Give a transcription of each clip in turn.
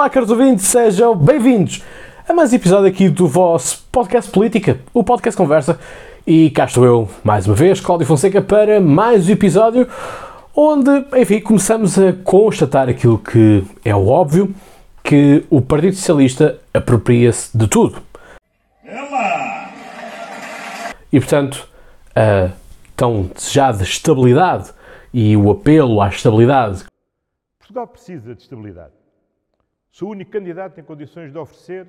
Olá, caros ouvintes, sejam bem-vindos a mais um episódio aqui do vosso podcast Política, o podcast Conversa. E cá estou eu, mais uma vez, Cláudio Fonseca, para mais um episódio onde, enfim, começamos a constatar aquilo que é o óbvio, que o Partido Socialista apropria-se de tudo. E, portanto, a tão desejada estabilidade e o apelo à estabilidade Portugal precisa de estabilidade. Sou o único candidato em condições de oferecer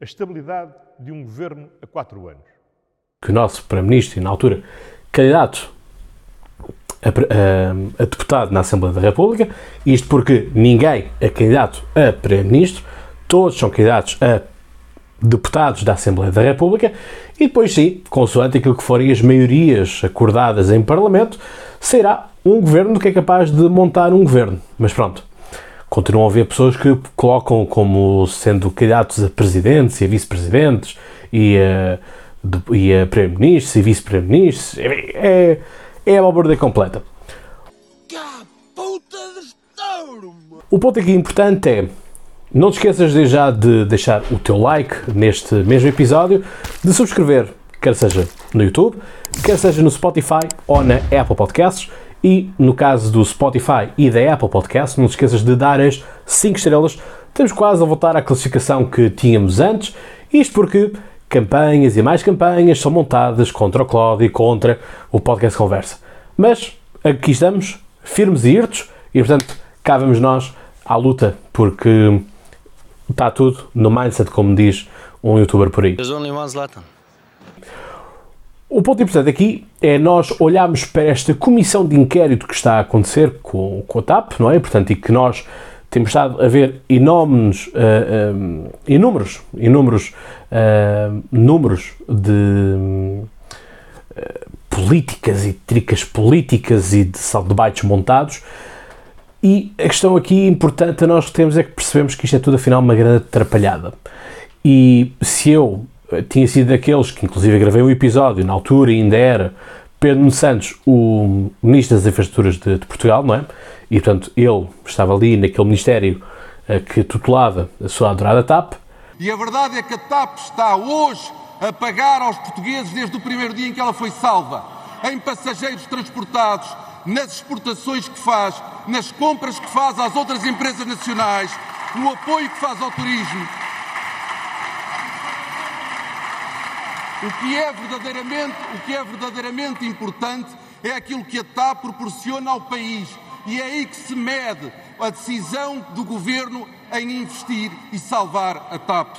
a estabilidade de um governo a quatro anos. que o nosso Primeiro-Ministro, na altura candidato a, a- a deputado na Assembleia da República, isto porque ninguém é candidato a Primeiro-Ministro, todos são candidatos a deputados da Assembleia da República, e depois sim, consoante aquilo que forem as maiorias acordadas em Parlamento, será um governo que é capaz de montar um governo. Mas pronto, continuam a haver pessoas que colocam como sendo candidatos a presidentes e a vice-presidentes e a, e a primeiro-ministros e vice-primeiro-ministros. É, é a balbúrdia completa. O ponto aqui importante é não te esqueças de já de deixar o teu like neste mesmo episódio, de subscrever, quer seja no YouTube, quer seja no Spotify ou na Apple Podcasts. E no caso do Spotify e da Apple Podcasts, não te esqueças de dar as 5 estrelas. Estamos quase a voltar à classificação que tínhamos antes. Isto porque campanhas e mais campanhas são montadas contra o Cláudio e contra o Podcast Conversa. Mas aqui estamos, firmes e irtos, e portanto cá vamos nós à luta, porque está tudo no mindset, como diz um youtuber por aí. There's only one Zlatan. O ponto importante aqui é nós olharmos para esta comissão de inquérito que está a acontecer com, com a TAP, não é? Portanto, e que nós temos estado a ver inómenos, ah, ah, inúmeros, inúmeros ah, números de ah, políticas e tricas políticas e de debates montados. E a questão aqui importante a nós que temos é que percebemos que isto é tudo afinal uma grande atrapalhada. E se eu eh, tinha sido daqueles que inclusive gravei um episódio, na altura ainda era Pedro Santos, o Ministro das Infraestruturas de, de Portugal, não é? E portanto ele estava ali naquele Ministério eh, que tutelava a sua adorada TAP, E a verdade é que a TAP está hoje a pagar aos portugueses desde o primeiro dia em que ela foi salva, em passageiros transportados, nas exportações que faz, nas compras que faz às outras empresas nacionais, no apoio que faz ao turismo. O que é verdadeiramente, o que é verdadeiramente importante é aquilo que a TAP proporciona ao país. E é aí que se mede a decisão do governo em investir e salvar a TAP.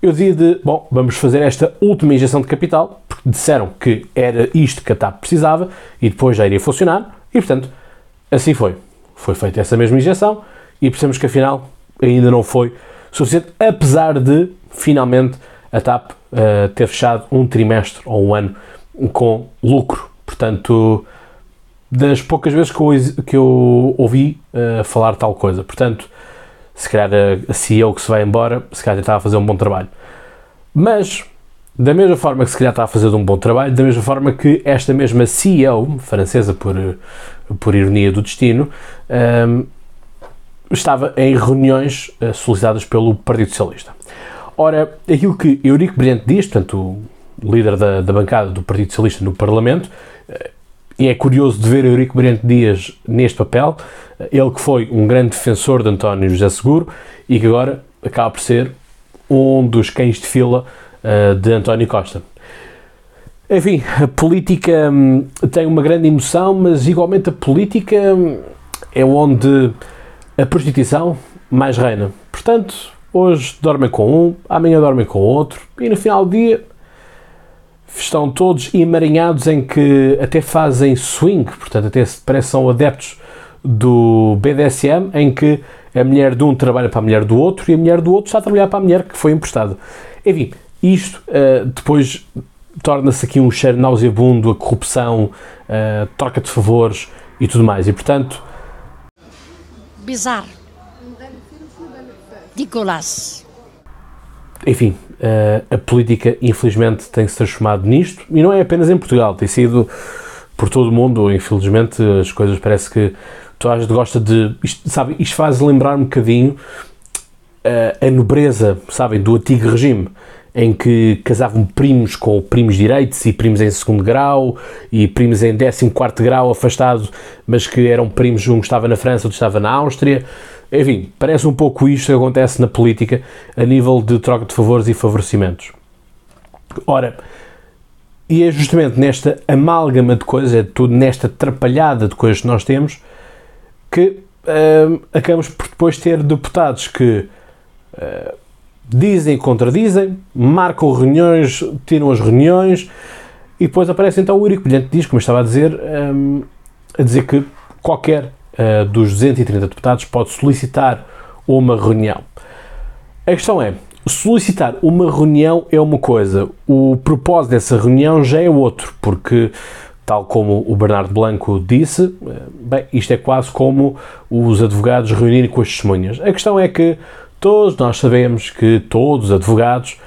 eu dizia de, bom, vamos fazer esta última injeção de capital, porque disseram que era isto que a TAP precisava e depois já iria funcionar, e portanto, assim foi. Foi feita essa mesma injeção e percebemos que afinal ainda não foi suficiente, apesar de finalmente a TAP eh, ter fechado um trimestre ou um ano com lucro. Portanto, das poucas vezes que eu, que eu ouvi eh, falar tal coisa. Portanto, se calhar a, CEO que se vai embora, se calhar estava a fazer um bom trabalho. Mas, da mesma forma que se calhar está a fazer um bom trabalho, da mesma forma que esta mesma CEO, francesa por, por ironia do destino, hum, estava em reuniões eh, solicitadas pelo Partido Socialista. Ora, aquilo que Eurico Brilhante diz, portanto, o líder da, da bancada do Partido Socialista no Parlamento, eh, e é curioso de ver Eurico Brilhante Dias neste papel, eh, ele que foi um grande defensor de António José Seguro e que agora acaba por ser um dos cães de fila eh, de António Costa. Enfim, a política hum, tem uma grande emoção, mas igualmente a política hum, é onde a prostituição mais reina. Portanto, hoje dormem com um, amanhã dormem com outro, e no final do dia estão todos emaranhados em que até fazem swing, portanto, até parece são adeptos do BDSM, em que a mulher de um trabalha para a mulher do outro e a mulher do outro está a trabalhar para a mulher que foi emprestada. Enfim, isto eh, depois torna-se aqui um cheiro nauseabundo, a corrupção, a troca de favores e tudo mais. E portanto, bizarro. Nicolás. enfim, eh, a política infelizmente tem se transformado nisto e não é apenas em Portugal, tem sido por todo o mundo, infelizmente as coisas parece que toda a gente gosta de, isto, sabe, isto faz lembrar um bocadinho a, a nobreza, sabem, do antigo regime, em que casavam primos com primos direitos e primos em segundo grau e primos em 14 grau afastado, mas que eram primos, um estava na França, outro estava na Áustria. Enfim, parece um pouco isto que acontece na política a nível de troca de favores e favorecimentos. Ora, e é justamente nesta amálgama de coisas, é tudo nesta atrapalhada de coisas que nós temos, que uh, acabamos por depois ter deputados que uh, dizem e contradizem, marcam reuniões, tiram as reuniões e depois aparece então o Eurico Brilhante diz, como estava a dizer, um, a dizer que qualquer uh, dos 230 deputados pode solicitar uma reunião. A questão é, solicitar uma reunião é uma coisa, o propósito dessa reunião já é outro, porque, tal como o Bernardo Blanco disse, eh, bem, isto é quase como os advogados reunirem com as testemunhas. A questão é que todos nós sabemos que todos os advogados,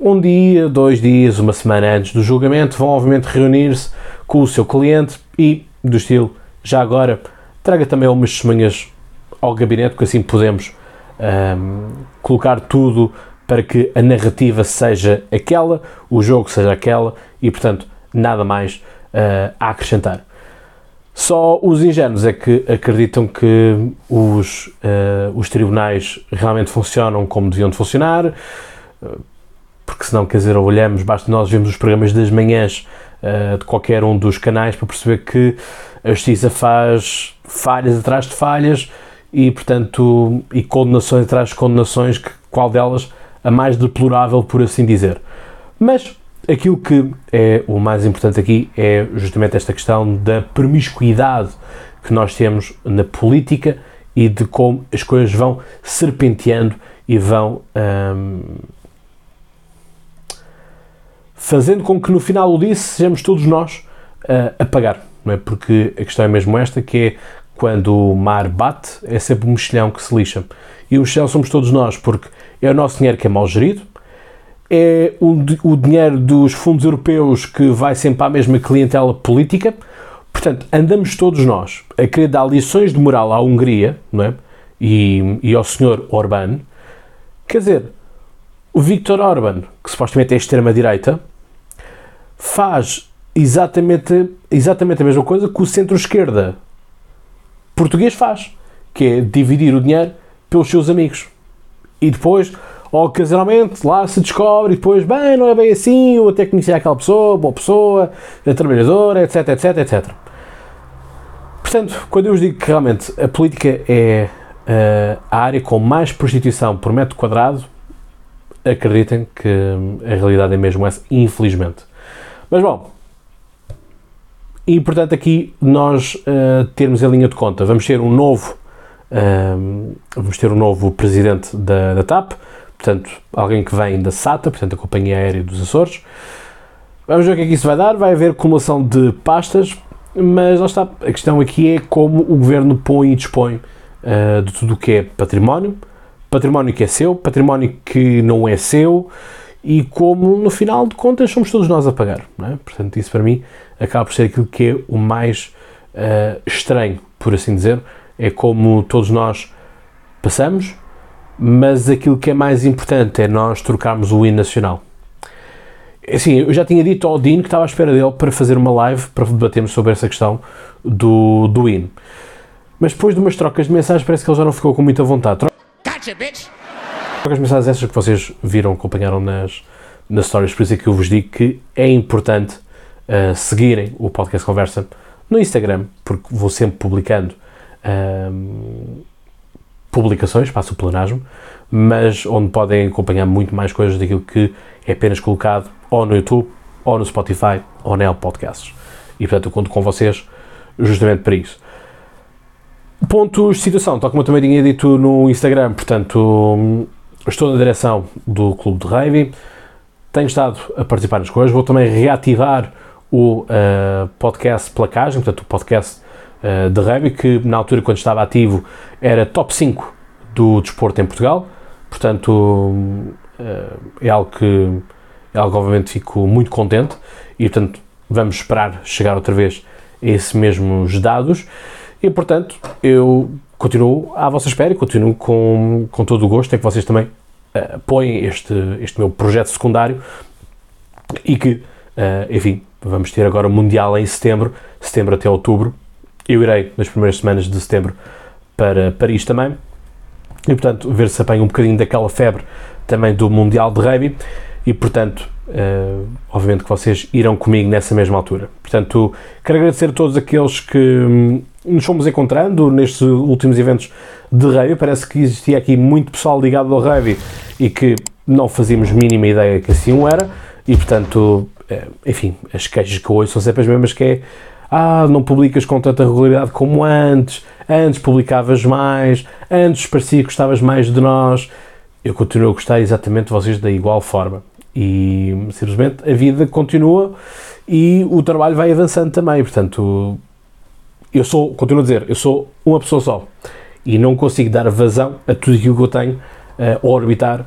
um dia, dois dias, uma semana antes do julgamento, vão obviamente reunir-se com o seu cliente e, do estilo, já agora, traga também umas testemunhas ao gabinete, porque assim podemos um, colocar tudo para que a narrativa seja aquela, o jogo seja aquela e, portanto, nada mais uh, a acrescentar. Só os ingênuos é que acreditam que os, uh, os tribunais realmente funcionam como deviam de funcionar, uh, porque senão, quer dizer, olhamos, basta nós vermos os programas das manhãs uh, de qualquer um dos canais para perceber que a justiça faz falhas atrás de falhas e, portanto, e condenações atrás de condenações, que, qual delas a mais deplorável, por assim dizer. Mas aquilo que é o mais importante aqui é justamente esta questão da promiscuidade que nós temos na política e de como as coisas vão serpenteando e vão hum, fazendo com que no final do dia sejamos todos nós uh, a pagar, não é? Porque a questão é mesmo esta, que é quando o mar bate, é sempre o mexilhão que se lixa. E o mexilhão somos todos nós, porque é o nosso dinheiro que é mal gerido, é o, o dinheiro dos fundos europeus que vai sempre à mesma clientela política. Portanto, andamos todos nós a querer dar lições de moral à Hungria não é? e, e ao senhor Orbán. Quer dizer, o Viktor Orbán, que supostamente é extrema-direita, faz exatamente, exatamente a mesma coisa que o centro-esquerda português faz, que é dividir o dinheiro pelos seus amigos. E depois, ocasionalmente, lá se descobre e depois, bem, não é bem assim, eu até conhecia aquela pessoa, boa pessoa, a trabalhadora, etc, etc, etc. Portanto, quando eu vos digo que realmente a política é uh, a área com mais prostituição por metro quadrado, acreditem que a realidade é mesmo essa, infelizmente. Mas bom, e portanto aqui nós uh, termos a linha de conta, vamos ter um novo uh, vamos ter um novo presidente da, da TAP, portanto alguém que vem da SATA, portanto a Companhia Aérea dos Açores. Vamos ver o que é que isso vai dar, vai haver acumulação de pastas, mas lá está, a questão aqui é como o Governo põe e dispõe uh, de tudo o que é património, património que é seu, património que não é seu, e como no final de contas somos todos nós a pagar. É? Portanto, isso para mim acaba por ser aquilo que é o mais uh, estranho, por assim dizer. É como todos nós passamos, mas aquilo que é mais importante é nós trocarmos o hino nacional. É assim, eu já tinha dito ao Dino que estava à espera dele para fazer uma live para debatermos sobre essa questão do, do hino. Mas depois de umas trocas de mensagens parece que ele já não ficou com muita vontade. Gotcha, bitch! As mensagens essas que vocês viram, acompanharam nas, nas stories, por isso é que eu vos digo que é importante uh, seguirem o podcast Conversa no Instagram, porque vou sempre publicando uh, publicações, passo o pleonasmo, mas onde podem acompanhar muito mais coisas daquilo que é apenas colocado ou no YouTube, ou no Spotify, ou na Apple Podcasts. E portanto eu conto com vocês justamente para isso. Pontos de situação, tal como eu também tinha dito no Instagram, portanto, estou na direção do Clube de Rugby, tenho estado a participar nas coisas, vou também reativar o uh, podcast Placagem, portanto o podcast uh, de rugby, que na altura quando estava ativo era top 5 do desporto em Portugal, portanto uh, é algo que é algo que obviamente fico muito contente e portanto vamos esperar chegar outra vez a esses mesmos dados e portanto eu continuo à vossa espera e continuo com, com todo o gosto em que vocês também uh, apoiem este, este meu projeto secundário e que, uh, enfim, vamos ter agora o Mundial em setembro, setembro até outubro. Eu irei nas primeiras semanas de setembro para Paris também. E, portanto, ver se apanha um bocadinho daquela febre também do Mundial de Rugby. E, portanto, uh, obviamente que vocês irão comigo nessa mesma altura. Portanto, quero agradecer a todos aqueles que hum, nos fomos encontrando nestes últimos eventos de rugby. Parece que existia aqui muito pessoal ligado ao rugby e que não fazíamos mínima ideia que assim era. E, portanto, uh, enfim, as queixas que ouço são sempre as mesmas que é ah, não publicas com tanta regularidade como antes, antes publicavas mais, antes parecia que gostavas mais de nós. Eu continuo a gostar exatamente de vocês da igual forma. E simplesmente a vida continua e o trabalho vai avançando também. Portanto, eu sou, continuo a dizer, eu sou uma pessoa só e não consigo dar vazão a tudo aquilo que eu tenho uh, a orbitar.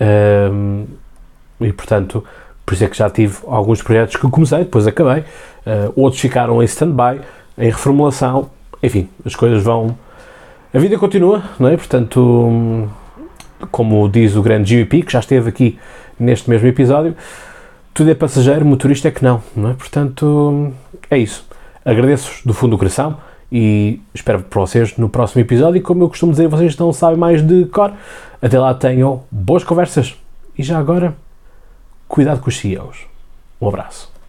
Um, e portanto, por isso é que já tive alguns projetos que comecei, depois acabei, uh, outros ficaram em stand-by, em reformulação, enfim, as coisas vão. A vida continua, não é? Portanto, como diz o grande GVP, que já esteve aqui neste mesmo episódio, tudo é passageiro, motorista é que não, não é? Portanto, é isso. Agradeço-vos do fundo do coração e espero por vocês no próximo episódio. E como eu costumo dizer, vocês não sabem mais de cor. Até lá tenham boas conversas. E já agora, cuidado com os CEOs. Um abraço.